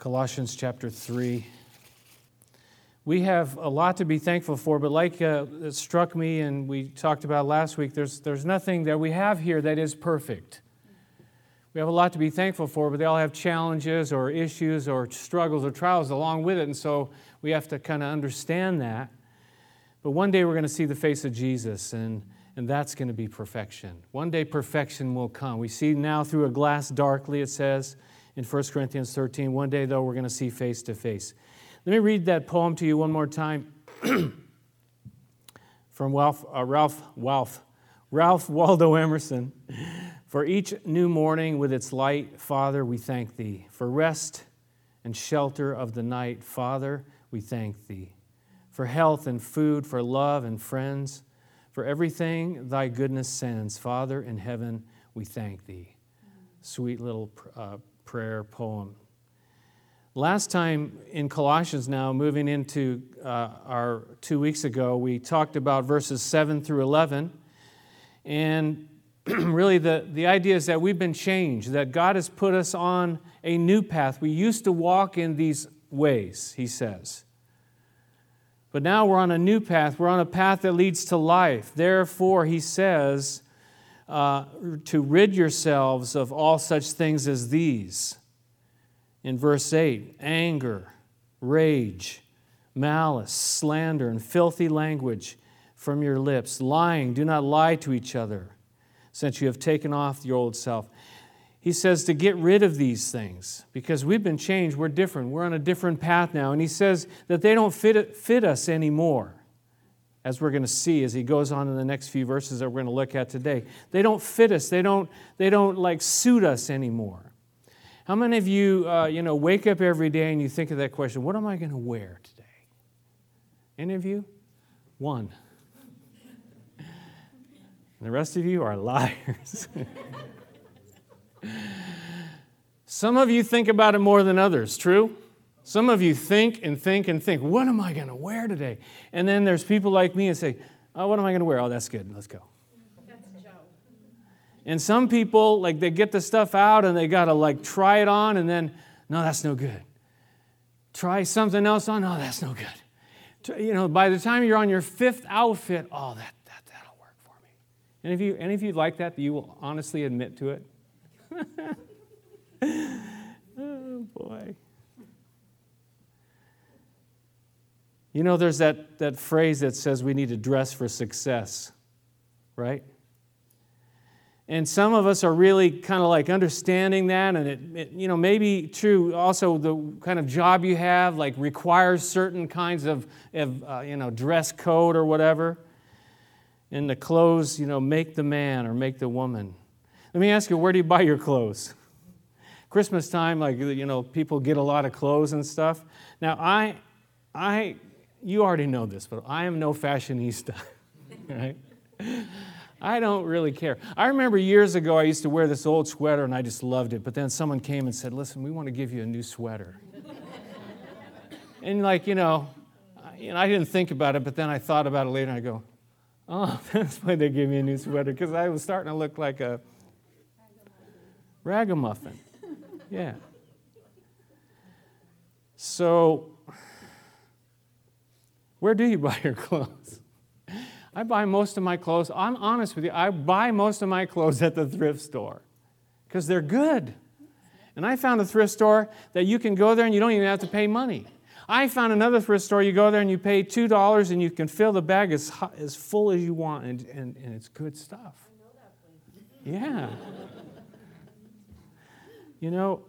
Colossians chapter 3. We have a lot to be thankful for, but like uh, it struck me and we talked about last week, there's, there's nothing that we have here that is perfect. We have a lot to be thankful for, but they all have challenges or issues or struggles or trials along with it, and so we have to kind of understand that. But one day we're going to see the face of Jesus, and, and that's going to be perfection. One day perfection will come. We see now through a glass darkly, it says in 1 Corinthians 13. One day, though, we're going to see face to face. Let me read that poem to you one more time from Ralph, uh, Ralph, Ralph, Ralph Waldo Emerson. For each new morning with its light, Father, we thank Thee. For rest and shelter of the night, Father, we thank Thee. For health and food, for love and friends, for everything Thy goodness sends, Father in heaven, we thank Thee. Sweet little uh, prayer poem. Last time in Colossians, now moving into uh, our two weeks ago, we talked about verses 7 through 11. And really, the, the idea is that we've been changed, that God has put us on a new path. We used to walk in these ways, he says. But now we're on a new path. We're on a path that leads to life. Therefore, he says, uh, to rid yourselves of all such things as these. In verse 8 anger, rage, malice, slander, and filthy language from your lips. Lying, do not lie to each other, since you have taken off your old self. He says to get rid of these things because we've been changed. We're different. We're on a different path now. And he says that they don't fit, fit us anymore as we're going to see as he goes on in the next few verses that we're going to look at today. They don't fit us. They don't, they don't like suit us anymore. How many of you, uh, you know, wake up every day and you think of that question, what am I going to wear today? Any of you? One. And the rest of you are liars. Some of you think about it more than others, true? Some of you think and think and think, what am I going to wear today? And then there's people like me and say, oh, what am I going to wear? Oh, that's good. Let's go. And some people, like, they get the stuff out and they got to, like, try it on and then, no, that's no good. Try something else on. No, that's no good. You know, by the time you're on your fifth outfit, oh, that, that, that'll work for me. Any of you, any of you like that you will honestly admit to it? oh, boy. You know, there's that, that phrase that says we need to dress for success, right? And some of us are really kind of like understanding that, and it, it, you know, maybe true also the kind of job you have like requires certain kinds of, of uh, you know, dress code or whatever. And the clothes, you know, make the man or make the woman. Let me ask you, where do you buy your clothes? Christmas time, like, you know, people get a lot of clothes and stuff. Now, I, I you already know this, but I am no fashionista, right? I don't really care. I remember years ago I used to wear this old sweater and I just loved it, but then someone came and said, Listen, we want to give you a new sweater. and, like, you know, you know, I didn't think about it, but then I thought about it later and I go, Oh, that's why they gave me a new sweater, because I was starting to look like a ragamuffin. Yeah. So, where do you buy your clothes? I buy most of my clothes, I'm honest with you, I buy most of my clothes at the thrift store because they're good. And I found a thrift store that you can go there and you don't even have to pay money. I found another thrift store, you go there and you pay $2 and you can fill the bag as, as full as you want, and, and, and it's good stuff. Yeah. you know,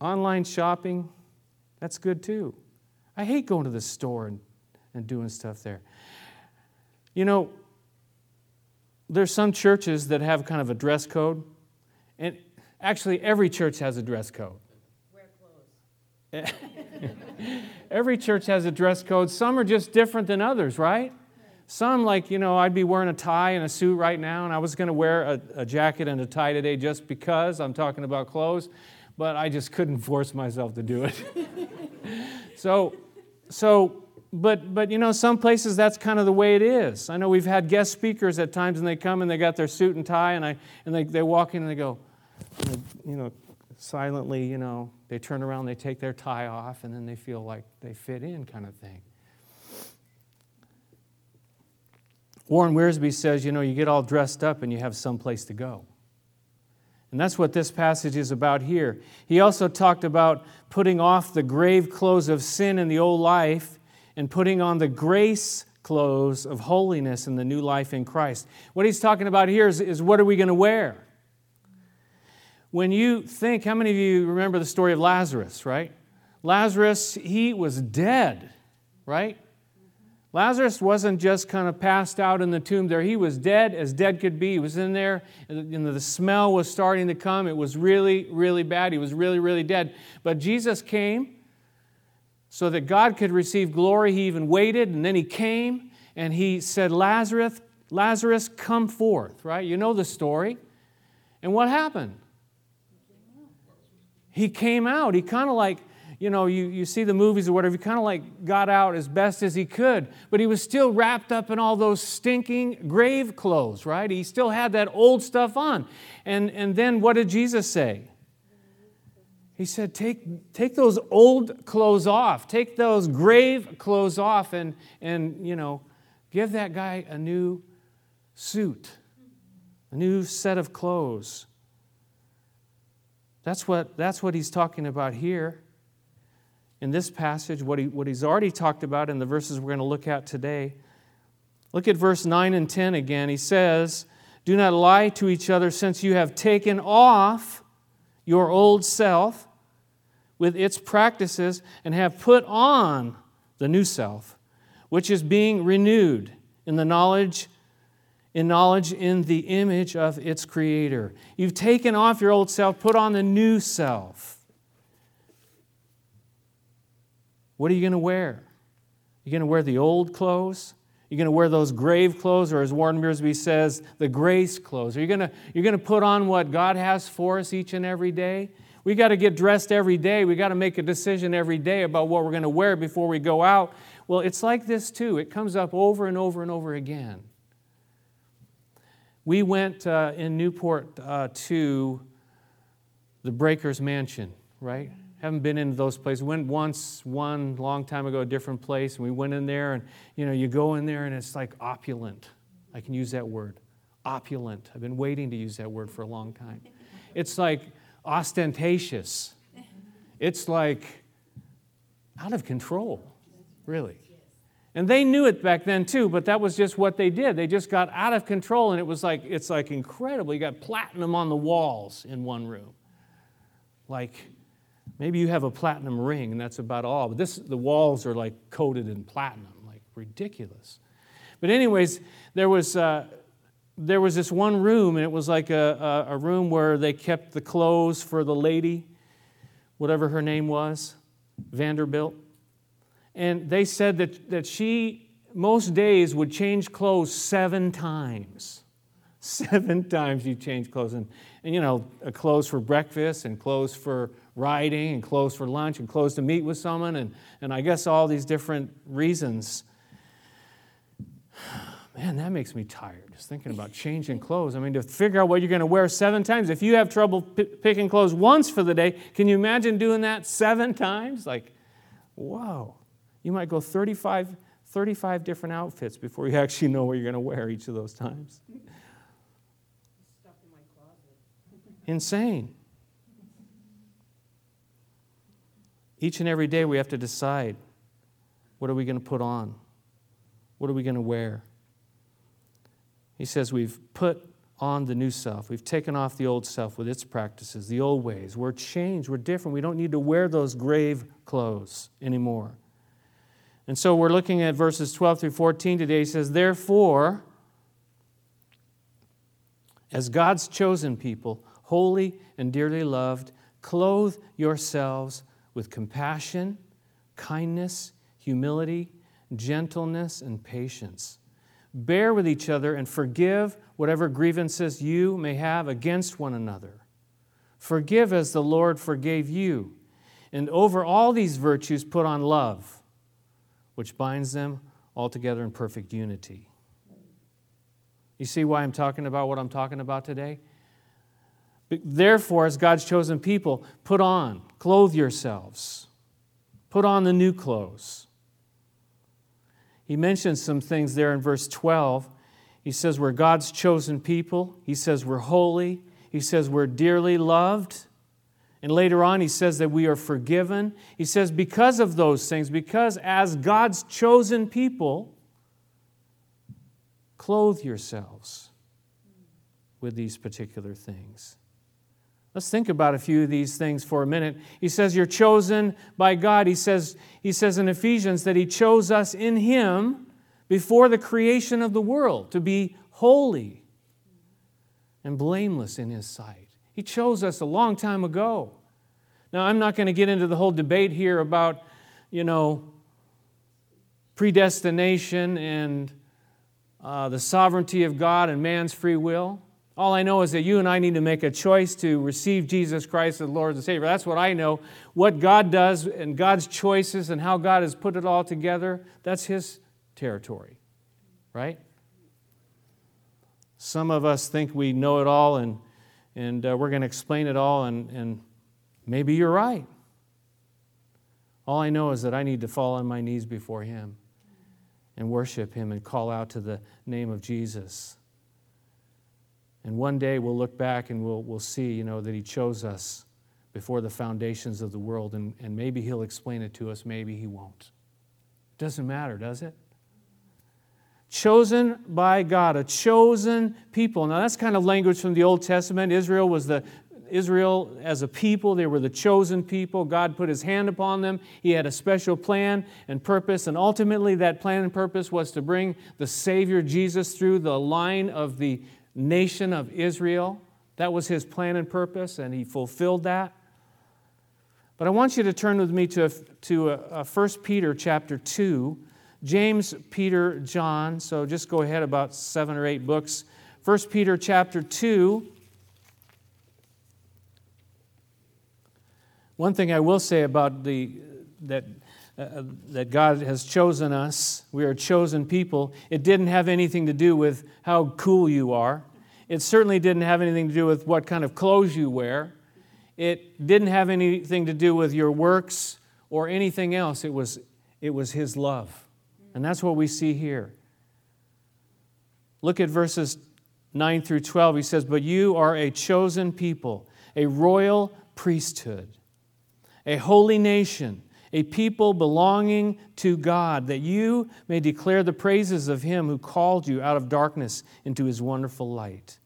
online shopping, that's good too. I hate going to the store and, and doing stuff there. You know, there's some churches that have kind of a dress code, and actually, every church has a dress code. Wear clothes. every church has a dress code. Some are just different than others, right? Some, like, you know, I'd be wearing a tie and a suit right now, and I was going to wear a, a, jacket and a tie today just because I'm talking about clothes, but I just couldn't force myself to do it. so, so, but, but you know, some places that's kind of the way it is. I know we've had guest speakers at times and they come and they got their suit and tie and, I, and they, they walk in and they go, and you know, silently, you know, They turn around, they take their tie off, and then they feel like they fit in, kind of thing. Warren Wiersbe says, you know, you get all dressed up and you have some place to go. And that's what this passage is about here. He also talked about putting off the grave clothes of sin in the old life and putting on the grace clothes of holiness and the new life in Christ. What he's talking about here is, is what are we going to wear? When you think, how many of you remember the story of Lazarus, right? Lazarus, he was dead, right? Lazarus wasn't just kind of passed out in the tomb there. He was dead as dead could be. He was in there, and the smell was starting to come. It was really, really bad. He was really, really dead. But Jesus came so that God could receive glory. He even waited, and then he came and he said, Lazarus, Lazarus, come forth, right? You know the story. And what happened? He came out. He kind of like you know, you, you see the movies or whatever, he kind of like got out as best as he could, but he was still wrapped up in all those stinking grave clothes, right? He still had that old stuff on. And, and then what did Jesus say? He said, take, take those old clothes off, take those grave clothes off, and, and, you know, give that guy a new suit, a new set of clothes. That's what, that's what he's talking about here in this passage, what, he, what he's already talked about in the verses we're going to look at today. Look at verse 9 and 10 again. He says, Do not lie to each other, since you have taken off your old self with its practices and have put on the new self, which is being renewed in the knowledge in knowledge in the image of its creator. You've taken off your old self, put on the new self. What are you going to wear? You're going to wear the old clothes? You're going to wear those grave clothes, or as Warren Wiersbe says, the grace clothes? Are you going to, you're going to put on what God has for us each and every day? We got to get dressed every day. We got to make a decision every day about what we're going to wear before we go out. Well, it's like this too. It comes up over and over and over again. We went uh, in Newport uh, to the Breaker's Mansion, right? haven't been into those places. Went once, one long time ago, a different place, and we went in there, and you know, you go in there, and it's like opulent. I can use that word, opulent. I've been waiting to use that word for a long time. It's like ostentatious. It's like out of control, really. And they knew it back then too, but that was just what they did. They just got out of control, and it was like it's like incredible. You got platinum on the walls in one room, like Maybe you have a platinum ring and that's about all. But this, the walls are like coated in platinum, like ridiculous. But anyways, there was, uh, there was this one room and it was like a, a, a room where they kept the clothes for the lady, whatever her name was, Vanderbilt. And they said that, that she, most days, would change clothes seven times. Seven times you change clothes. And, and you know, uh, clothes for breakfast and clothes for riding and clothes for lunch and clothes to meet with someone and, and I guess all these different reasons. Man, that makes me tired just thinking about changing clothes. I mean, to figure out what you're going to wear seven times. If you have trouble p- picking clothes once for the day, can you imagine doing that seven times? Like, whoa. You might go 35, 35 different outfits before you actually know what you're going to wear each of those times. Insane. Each and every day we have to decide what are we going to put on? What are we going to wear? He says we've put on the new self. We've taken off the old self with its practices, the old ways. We're changed. We're different. We don't need to wear those grave clothes anymore. And so we're looking at verses 12 through 14 today. He says, Therefore, as God's chosen people, holy and dearly loved, clothe yourselves with compassion, kindness, humility, gentleness, and patience. Bear with each other and forgive whatever grievances you may have against one another. Forgive as the Lord forgave you. And over all these virtues, put on love, which binds them all together in perfect unity. You see why I'm talking about what I'm talking about today? Therefore, as God's chosen people, put on, clothe yourselves, put on the new clothes. He mentions some things there in verse 12. He says, We're God's chosen people. He says, We're holy. He says, We're dearly loved. And later on, he says that we are forgiven. He says, because of those things, because as God's chosen people, clothe yourselves with these particular things. Let's think about a few of these things for a minute. He says you're chosen by God. He says, he says in Ephesians that He chose us in Him before the creation of the world to be holy and blameless in His sight. He chose us a long time ago. Now, I'm not going to get into the whole debate here about, you know, predestination and uh, the sovereignty of God and man's free will. All I know is that you and I need to make a choice to receive Jesus Christ as Lord and Savior. That's what I know. What God does and God's choices and how God has put it all together, that's His territory, right? Some of us think we know it all and and uh, we're going to explain it all, and, and maybe you're right. All I know is that I need to fall on my knees before Him and worship Him and call out to the name of Jesus. And one day we'll look back and we'll, we'll see, you know, that He chose us before the foundations of the world, and, and maybe He'll explain it to us, maybe He won't. Doesn't matter, does it? chosen by God, a chosen people. Now that's kind of language from the Old Testament. Israel was the Israel as a people, they were the chosen people. God put his hand upon them. He had a special plan and purpose, and ultimately that plan and purpose was to bring the Savior Jesus through the line of the nation of Israel. That was his plan and purpose, and he fulfilled that. But I want you to turn with me to, to a 1 Peter chapter 2. James, Peter, John. So just go ahead about seven or eight books. 1 Peter chapter 2. One thing I will say about the that uh, that God has chosen us, we are chosen people. It didn't have anything to do with how cool you are. It certainly didn't have anything to do with what kind of clothes you wear. It didn't have anything to do with your works or anything else. It was it was his love. And that's what we see here. Look at verses 9 through 12. He says, But you are a chosen people, a royal priesthood, a holy nation, a people belonging to God, that you may declare the praises of him who called you out of darkness into his wonderful light.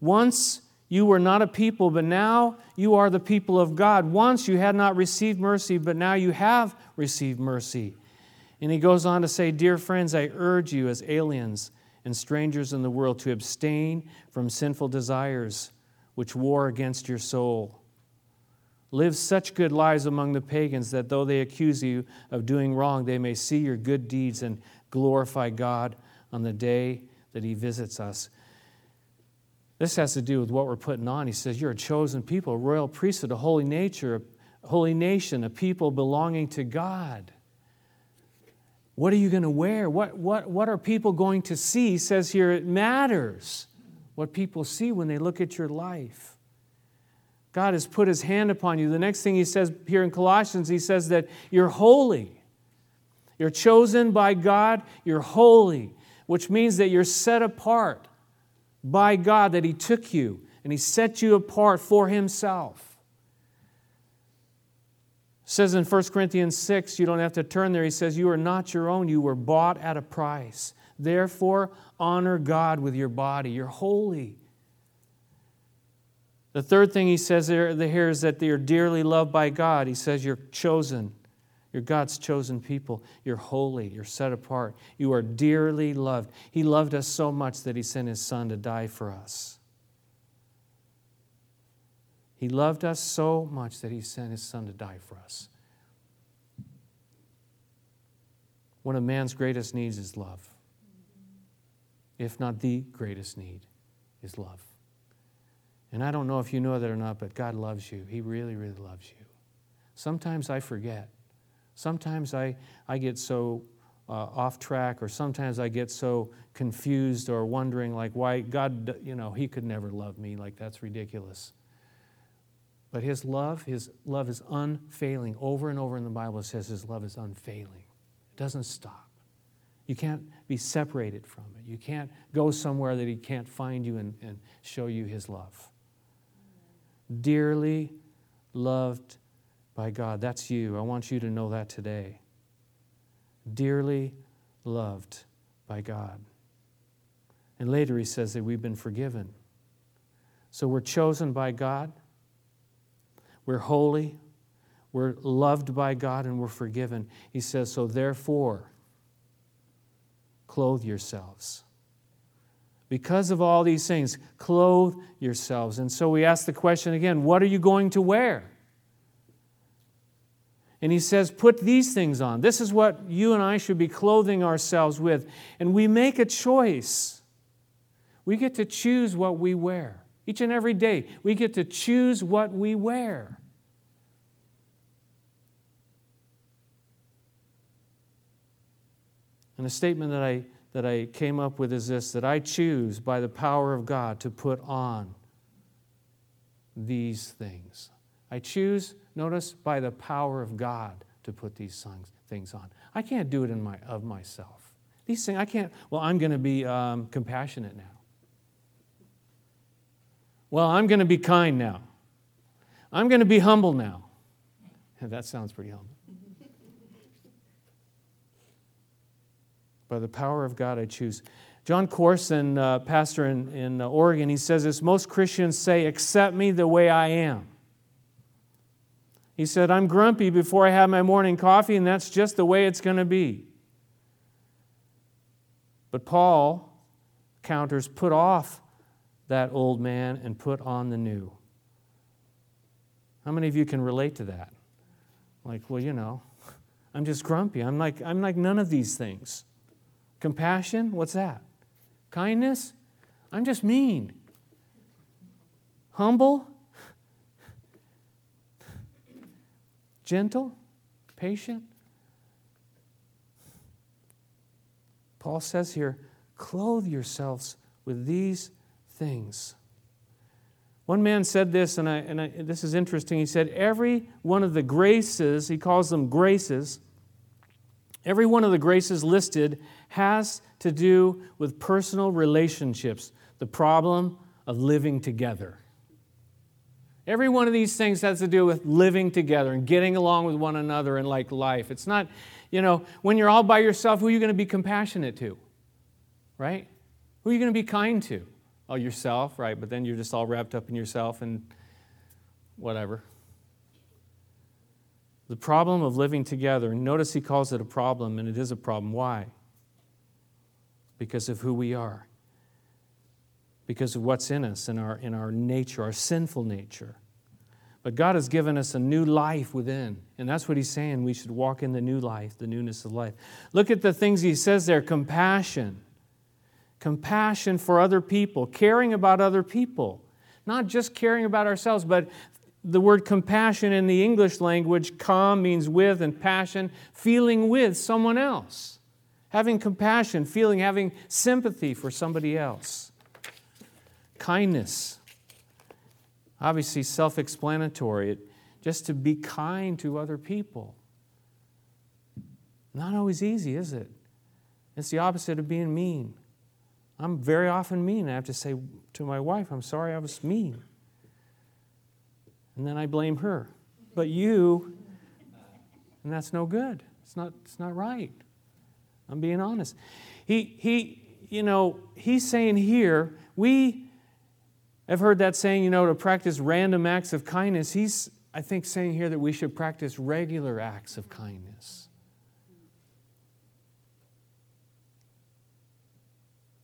Once you were not a people, but now you are the people of God. Once you had not received mercy, but now you have received mercy. And he goes on to say, Dear friends, I urge you as aliens and strangers in the world to abstain from sinful desires which war against your soul. Live such good lives among the pagans that though they accuse you of doing wrong, they may see your good deeds and glorify God on the day that He visits us. This has to do with what we're putting on. He says, You're a chosen people, a royal priesthood, a holy nature, a holy nation, a people belonging to God. What are you going to wear? What, what, what are people going to see? He says here it matters what people see when they look at your life. God has put his hand upon you. The next thing he says here in Colossians, he says that you're holy. You're chosen by God, you're holy, which means that you're set apart by God, that he took you and he set you apart for himself says in 1 Corinthians 6, you don't have to turn there, he says, You are not your own, you were bought at a price. Therefore, honor God with your body. You're holy. The third thing he says here is that are dearly loved by God. He says, You're chosen. You're God's chosen people. You're holy. You're set apart. You are dearly loved. He loved us so much that He sent His Son to die for us. He loved us so much that he sent his son to die for us. One of man's greatest needs is love. If not the greatest need, is love. And I don't know if you know that or not, but God loves you. He really, really loves you. Sometimes I forget. Sometimes I, I get so uh, off track, or sometimes I get so confused or wondering, like, why God, you know, He could never love me. Like, that's ridiculous. But his love, his love is unfailing. Over and over in the Bible, it says his love is unfailing. It doesn't stop. You can't be separated from it. You can't go somewhere that he can't find you and, and show you his love. Dearly loved by God. That's you. I want you to know that today. Dearly loved by God. And later he says that we've been forgiven. So we're chosen by God. We're holy, we're loved by God, and we're forgiven. He says, So therefore, clothe yourselves. Because of all these things, clothe yourselves. And so we ask the question again what are you going to wear? And he says, Put these things on. This is what you and I should be clothing ourselves with. And we make a choice. We get to choose what we wear. Each and every day, we get to choose what we wear. And the statement that I, that I came up with is this that I choose by the power of God to put on these things. I choose, notice, by the power of God to put these things on. I can't do it in my, of myself. These things, I can't, well, I'm going to be um, compassionate now. Well, I'm going to be kind now. I'm going to be humble now. That sounds pretty humble. By the power of God, I choose. Jon Courson, uh, pastor in, in uh, Oregon, he says this most Christians say, Accept me the way I am. He said, I'm grumpy before I have my morning coffee, and that's just the way it's going to be. But Paul counters, Put off that old man and put on the new. How many of you can relate to that? Like, well, you know, I'm just grumpy. I'm like, I'm like none of these things. Compassion, what's that? Kindness, I'm just mean. Humble, gentle, patient. Paul says here, clothe yourselves with these things. One man said this, and, I, and I, this is interesting. He said, Every one of the graces, he calls them graces, every one of the graces listed has to do with personal relationships, the problem of living together. Every one of these things has to do with living together and getting along with one another and like life. It's not, you know, when you're all by yourself, who are you going to be compassionate to? Right? Who are you going to be kind to? oh, yourself, right? But then you're just all wrapped up in yourself and whatever. The problem of living together, notice he calls it a problem, and it is a problem. Why? Because of who we are, because of what's in us, in our, in our nature, our sinful nature. But God has given us a new life within. And that's what he's saying. We should walk in the new life, the newness of life. Look at the things he says there compassion compassion for other people, caring about other people. Not just caring about ourselves, but the word compassion in the English language, com means with, and passion, feeling with someone else. Having compassion, feeling, having sympathy for somebody else. Kindness. Obviously, self explanatory. Just to be kind to other people. Not always easy, is it? It's the opposite of being mean. I'm very often mean. I have to say to my wife, I'm sorry I was mean. And then I blame her. But you, and that's no good. It's not, it's not right. I'm being honest. He, he, you know, he's saying here, we have heard that saying, you know, to practice random acts of kindness. He's, I think, saying here that we should practice regular acts of kindness.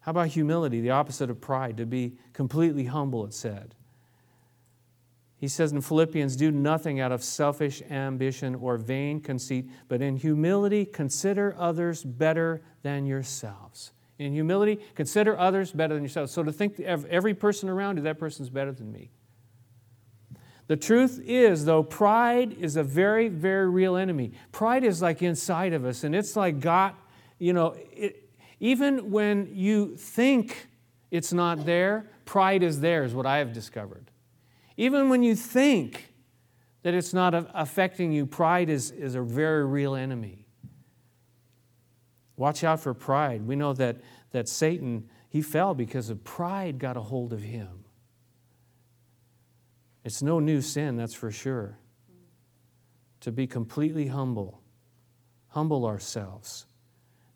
How about humility, the opposite of pride, to be completely humble, it said? He says in Philippians, do nothing out of selfish ambition or vain conceit, but in humility consider others better than yourselves. In humility, consider others better than yourselves. So to think of every person around you, that person's better than me. The truth is, though, pride is a very, very real enemy. Pride is like inside of us, and it's like got, you know, it, even when you think it's not there, pride is there, is what I have discovered. Even when you think that it's not affecting you. Pride is, is a very real enemy. Watch out for pride. We know that, that Satan, he fell because of pride got a hold of him. It's no new sin, that's for sure. To be completely humble, humble ourselves.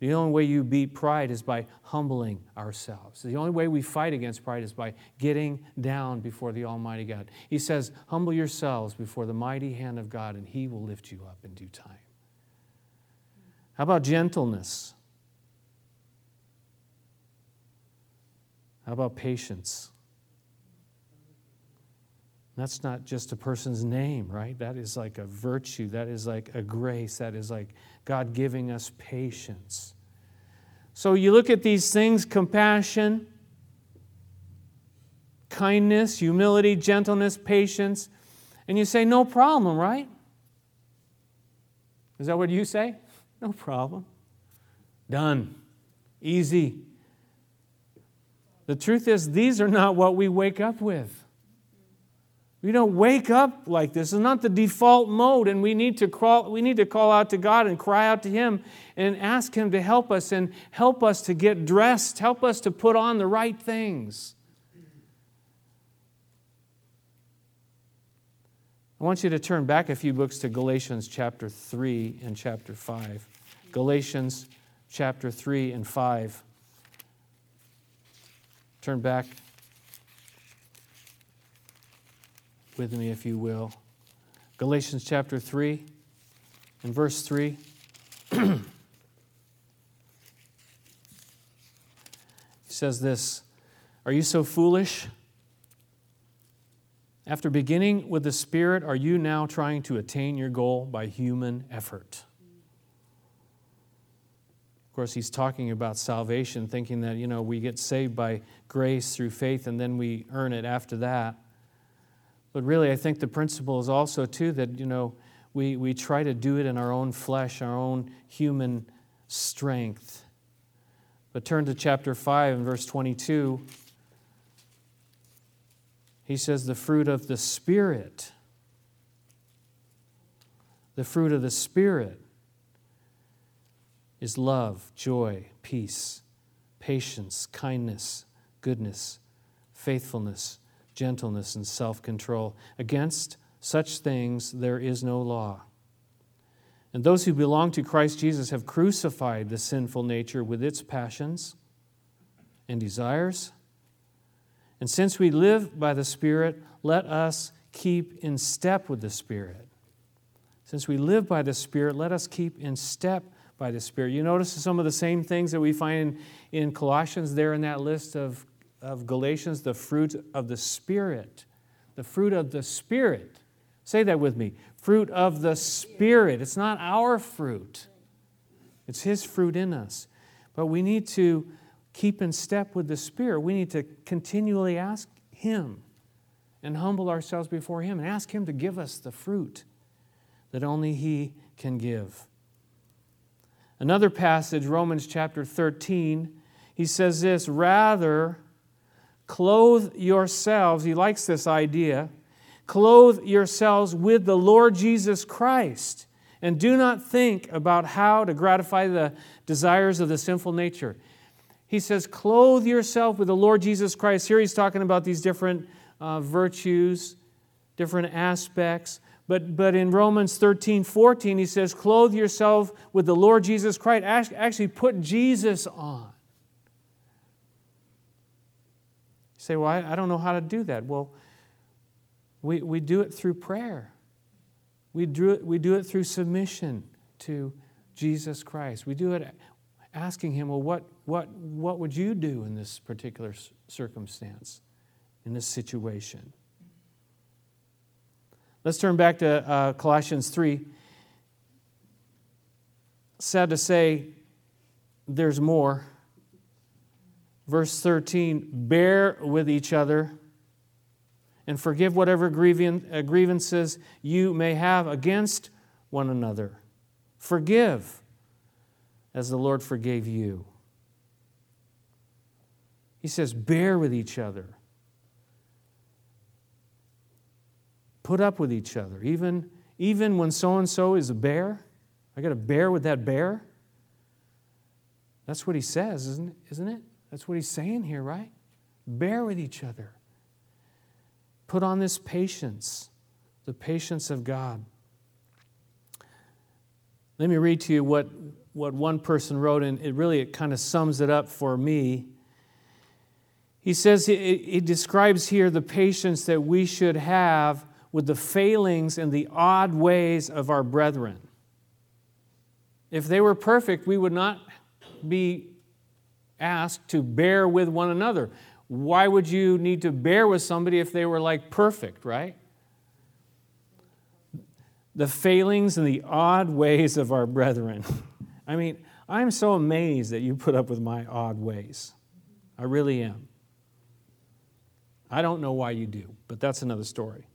The only way you beat pride is by humbling ourselves. The only way we fight against pride is by getting down before the Almighty God. He says, Humble yourselves before the mighty hand of God, and He will lift you up in due time. How about gentleness? How about patience? That's not just a person's name, right? That is like a virtue. That is like a grace. That is like God giving us patience. So you look at these things compassion, kindness, humility, gentleness, patience, and you say, no problem, right? Is that what you say? No problem. Done. Easy. The truth is, these are not what we wake up with. We don't wake up like this. It's not the default mode, and we need to crawl, we need to call out to God and cry out to Him and ask Him to help us and help us to get dressed, help us to put on the right things. I want you to turn back a few books to Galatians chapter 3 and chapter 5. Galatians chapter 3 and 5. Turn back with me, if you will. Galatians chapter 3 and verse 3. he says this Are you so foolish? After beginning with the Spirit, are you now trying to attain your goal by human effort? Of course, he's talking about salvation, thinking that, you know, we get saved by grace through faith and then we earn it after that. But really, I think the principle is also, too, that, you know, we, we try to do it in our own flesh, our own human strength. But turn to chapter 5 and verse 22. He says, the fruit of the Spirit. The fruit of the Spirit is love, joy, peace, patience, kindness, goodness, faithfulness gentleness, and self control. Against such things there is no law. And those who belong to Christ Jesus have crucified the sinful nature with its passions and desires. And since we live by the Spirit, let us keep in step with the Spirit. Since we live by the Spirit, let us keep in step by the Spirit. You notice some of the same things that we find in Colossians there in that list of of Galatians, the fruit of the Spirit. The fruit of the Spirit. Say that with me. Fruit of the Spirit. It's not our fruit, it's His fruit in us. But we need to keep in step with the Spirit. We need to continually ask Him and humble ourselves before Him and ask Him to give us the fruit that only He can give. Another passage, Romans chapter 13, he says this rather, Clothe yourselves, he likes this idea, clothe yourselves with the Lord Jesus Christ. And do not think about how to gratify the desires of the sinful nature. He says, clothe yourself with the Lord Jesus Christ. Here he's talking about these different uh, virtues, different aspects. But, but in Romans 13, 14, he says, clothe yourself with the Lord Jesus Christ. Actually, put Jesus on. You say, Well, I, I don't know how to do that. Well, we, we do it through prayer. We do, it, we do it through submission to Jesus Christ. We do it asking Him, Well, what, what, what would you do in this particular circumstance, in this situation? Let's turn back to uh, Colossians 3. Sad to say, there's more. Verse 13 bear with each other and forgive whatever uh, grievances you may have against one another. Forgive as the Lord forgave you. He says, bear with each other. put up with each other, even, even when so and so is a bear. I got to bear with that bear. That's what he says, isn't? Isn't it? That's what he's saying here, right? Bear with each other. Put on this patience, the patience of God. Let me read to you what, what one person wrote, and it really it kind of sums it up for me. He says he describes here the patience that we should have with the failings and the odd ways of our brethren. If they were perfect, we would not be asked to bear with one another. Why would you need to bear with somebody if they were like perfect, right? The failings and the odd ways of our brethren. I mean, I'm so amazed that you put up with my odd ways. I really am. I don't know why you do, but that's another story.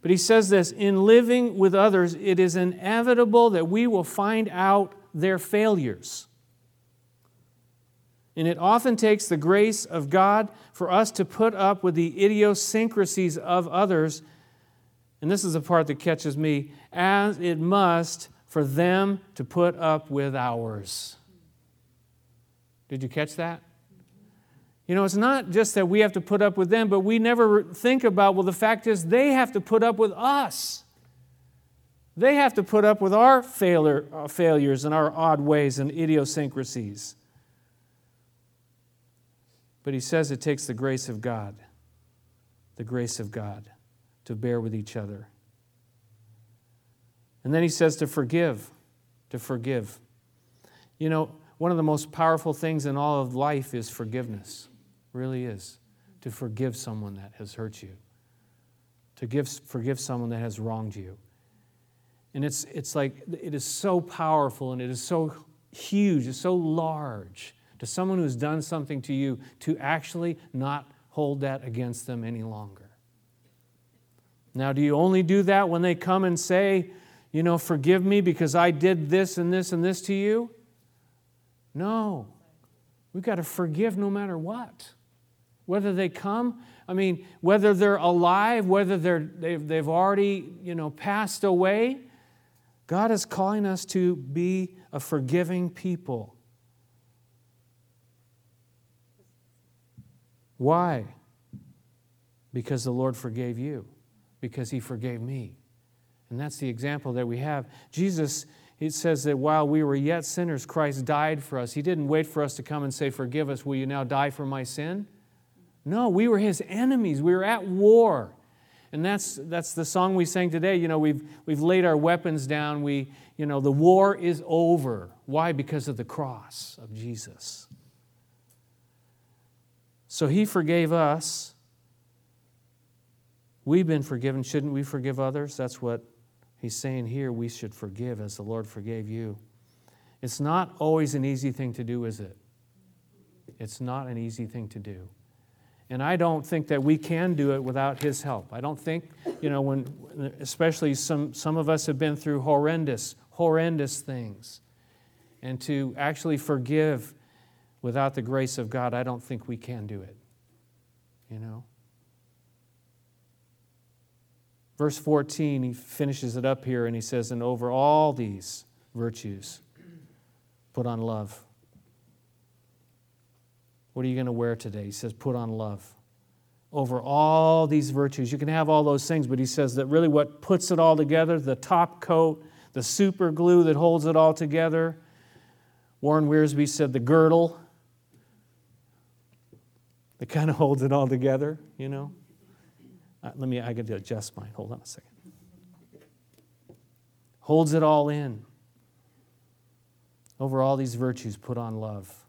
But he says this in living with others, it is inevitable that we will find out their failures. And it often takes the grace of God for us to put up with the idiosyncrasies of others. And this is the part that catches me as it must for them to put up with ours. Did you catch that? You know, it's not just that we have to put up with them, but we never think about, well, the fact is they have to put up with us. They have to put up with our failure, uh, failures and our odd ways and idiosyncrasies. But he says it takes the grace of God, the grace of God, to bear with each other. And then he says to forgive, to forgive. You know, one of the most powerful things in all of life is forgiveness really is to forgive someone that has hurt you, to give, forgive someone that has wronged you. And it's, it's like, it is so powerful and it is so huge, it's so large to someone who's done something to you to actually not hold that against them any longer. Now, do you only do that when they come and say, you know, forgive me because I did this and this and this to you? No. We've got to forgive no matter what whether they come i mean whether they're alive whether they're they've, they've already you know passed away god is calling us to be a forgiving people why because the lord forgave you because he forgave me and that's the example that we have jesus it says that while we were yet sinners christ died for us he didn't wait for us to come and say forgive us will you now die for my sin no, we were his enemies. We were at war. And that's, that's the song we sang today. You know, we've, we've laid our weapons down. We, you know, the war is over. Why? Because of the cross of Jesus. So he forgave us. We've been forgiven. Shouldn't we forgive others? That's what he's saying here. We should forgive as the Lord forgave you. It's not always an easy thing to do, is it? It's not an easy thing to do. And I don't think that we can do it without his help. I don't think, you know, when, especially some, some of us have been through horrendous, horrendous things. And to actually forgive without the grace of God, I don't think we can do it. You know? Verse 14, he finishes it up here and he says, And over all these virtues, put on love what are you going to wear today? He says, Put on love. Over all these virtues, you can have all those things, but he says that really what puts it all together, the top coat, the super glue that holds it all together. Warren Wiersbe said the girdle that kind of holds it all together, you know. Uh, let me, I got to adjust mine. Hold on a second. Holds it all in. Over all these virtues, put on love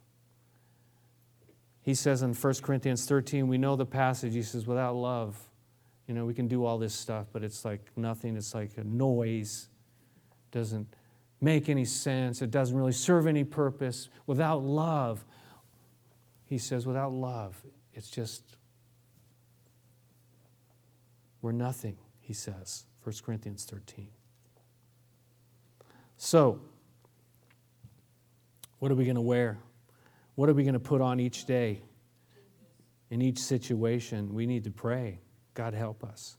he says in 1 Corinthians 13, we know the passage. He says, without love, you know, we can do all this stuff, but it's like nothing. It's like a noise. Doesn't make any sense. It doesn't really serve any purpose. Without love, he says, without love, it's just, we're nothing, he says. 1 Corinthians 13. So, what are we going to wear? What are we going to put on each day? In each situation, we need to pray. God help us.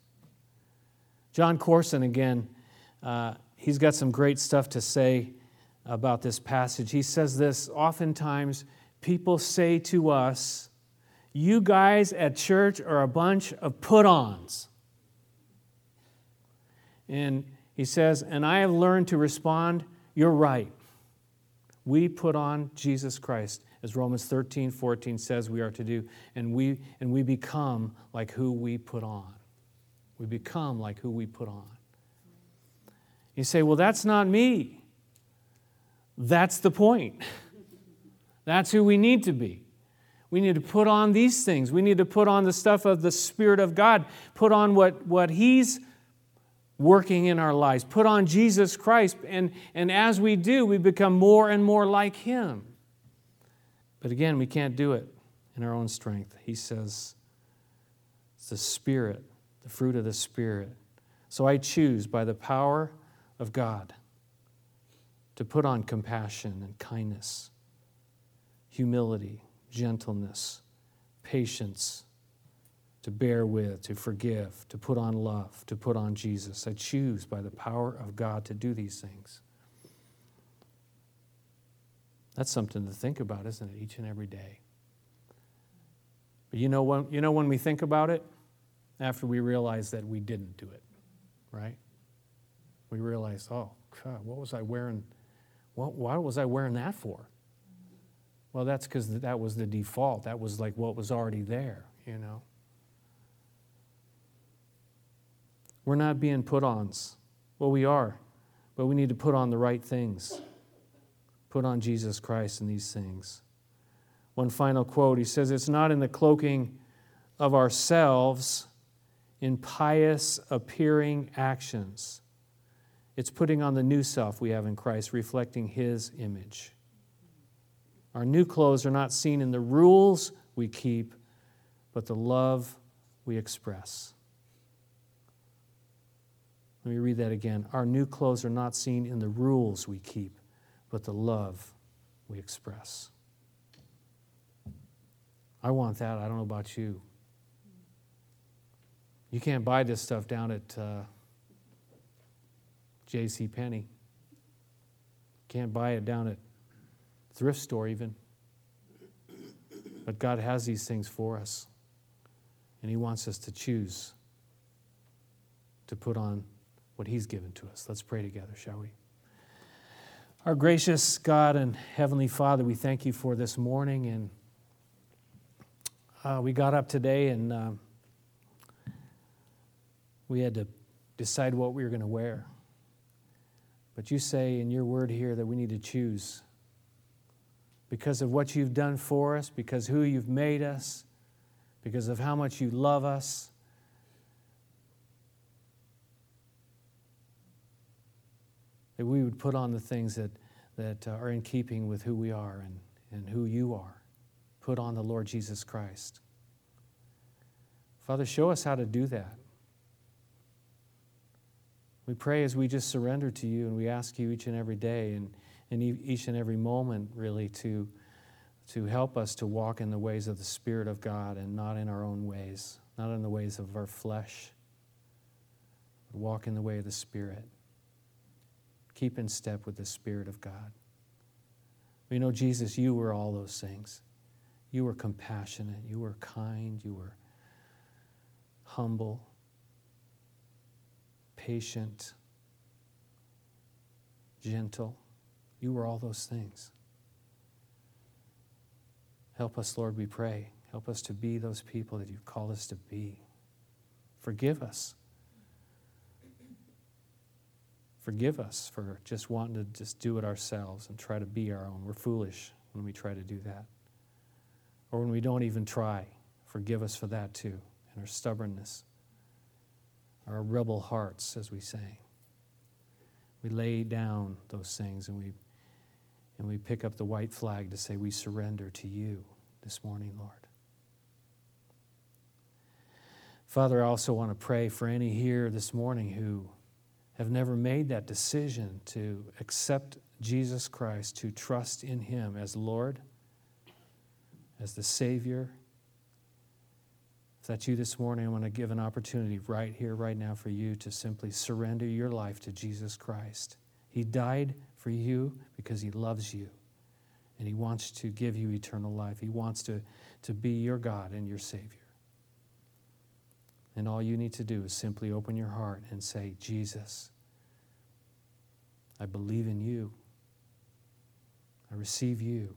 Jon Courson, again, uh, he's got some great stuff to say about this passage. He says this oftentimes people say to us, You guys at church are a bunch of put ons. And he says, And I have learned to respond, You're right. We put on Jesus Christ, as Romans 13, 14 says we are to do, and we, and we become like who we put on. We become like who we put on. You say, Well, that's not me. That's the point. That's who we need to be. We need to put on these things. We need to put on the stuff of the Spirit of God, put on what, what He's working in our lives, put on Jesus Christ. And, and as we do, we become more and more like Him. But again, we can't do it in our own strength. He says, it's the Spirit, the fruit of the Spirit. So I choose by the power of God to put on compassion and kindness, humility, gentleness, patience, to bear with, to forgive, to put on love, to put on Jesus. I choose by the power of God to do these things. That's something to think about, isn't it, each and every day? But you know when, you know when we think about it? After we realize that we didn't do it, right? We realize, oh, God, what was I wearing? What, why was I wearing that for? Well, that's because that was the default. That was like what was already there, you know? We're not being put ons. Well, we are, but we need to put on the right things. Put on Jesus Christ in these things. One final quote he says, It's not in the cloaking of ourselves in pious appearing actions. It's putting on the new self we have in Christ, reflecting His image. Our new clothes are not seen in the rules we keep, but the love we express. Let me read that again. Our new clothes are not seen in the rules we keep, but the love we express. I want that. I don't know about you. You can't buy this stuff down at uh, J.C. Penney. Can't buy it down at thrift store even. But God has these things for us, and He wants us to choose to put on what He's given to us. Let's pray together, shall we? Our gracious God and Heavenly Father, we thank you for this morning. And uh, we got up today and uh, we had to decide what we were going to wear. But you say in your word here that we need to choose because of what you've done for us, because who you've made us, because of how much you love us. that we would put on the things that, that uh, are in keeping with who we are and, and who you are. Put on the Lord Jesus Christ. Father, show us how to do that. We pray as we just surrender to you and we ask you each and every day and, and each and every moment, really, to, to help us to walk in the ways of the Spirit of God and not in our own ways, not in the ways of our flesh, but walk in the way of the Spirit. Keep in step with the Spirit of God. We know, Jesus, you were all those things. You were compassionate, you were kind, you were humble, patient, gentle. You were all those things. Help us, Lord, we pray. Help us to be those people that you've called us to be. Forgive us Forgive us for just wanting to just do it ourselves and try to be our own. We're foolish when we try to do that. Or when we don't even try. Forgive us for that too, and our stubbornness, our rebel hearts, as we say. We lay down those things and we, and we pick up the white flag to say we surrender to you this morning, Lord. Father, I also want to pray for any here this morning who have never made that decision to accept Jesus Christ, to trust in Him as Lord, as the Savior, If that's you this morning, I want to give an opportunity right here, right now, for you to simply surrender your life to Jesus Christ. He died for you because he loves you, and he wants to give you eternal life. He wants to, to be your God and your Savior. And all you need to do is simply open your heart and say, Jesus, I believe in you. I receive you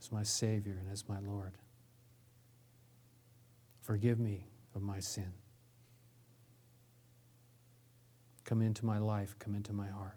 as my Savior and as my Lord. Forgive me of my sin. Come into my life, come into my heart.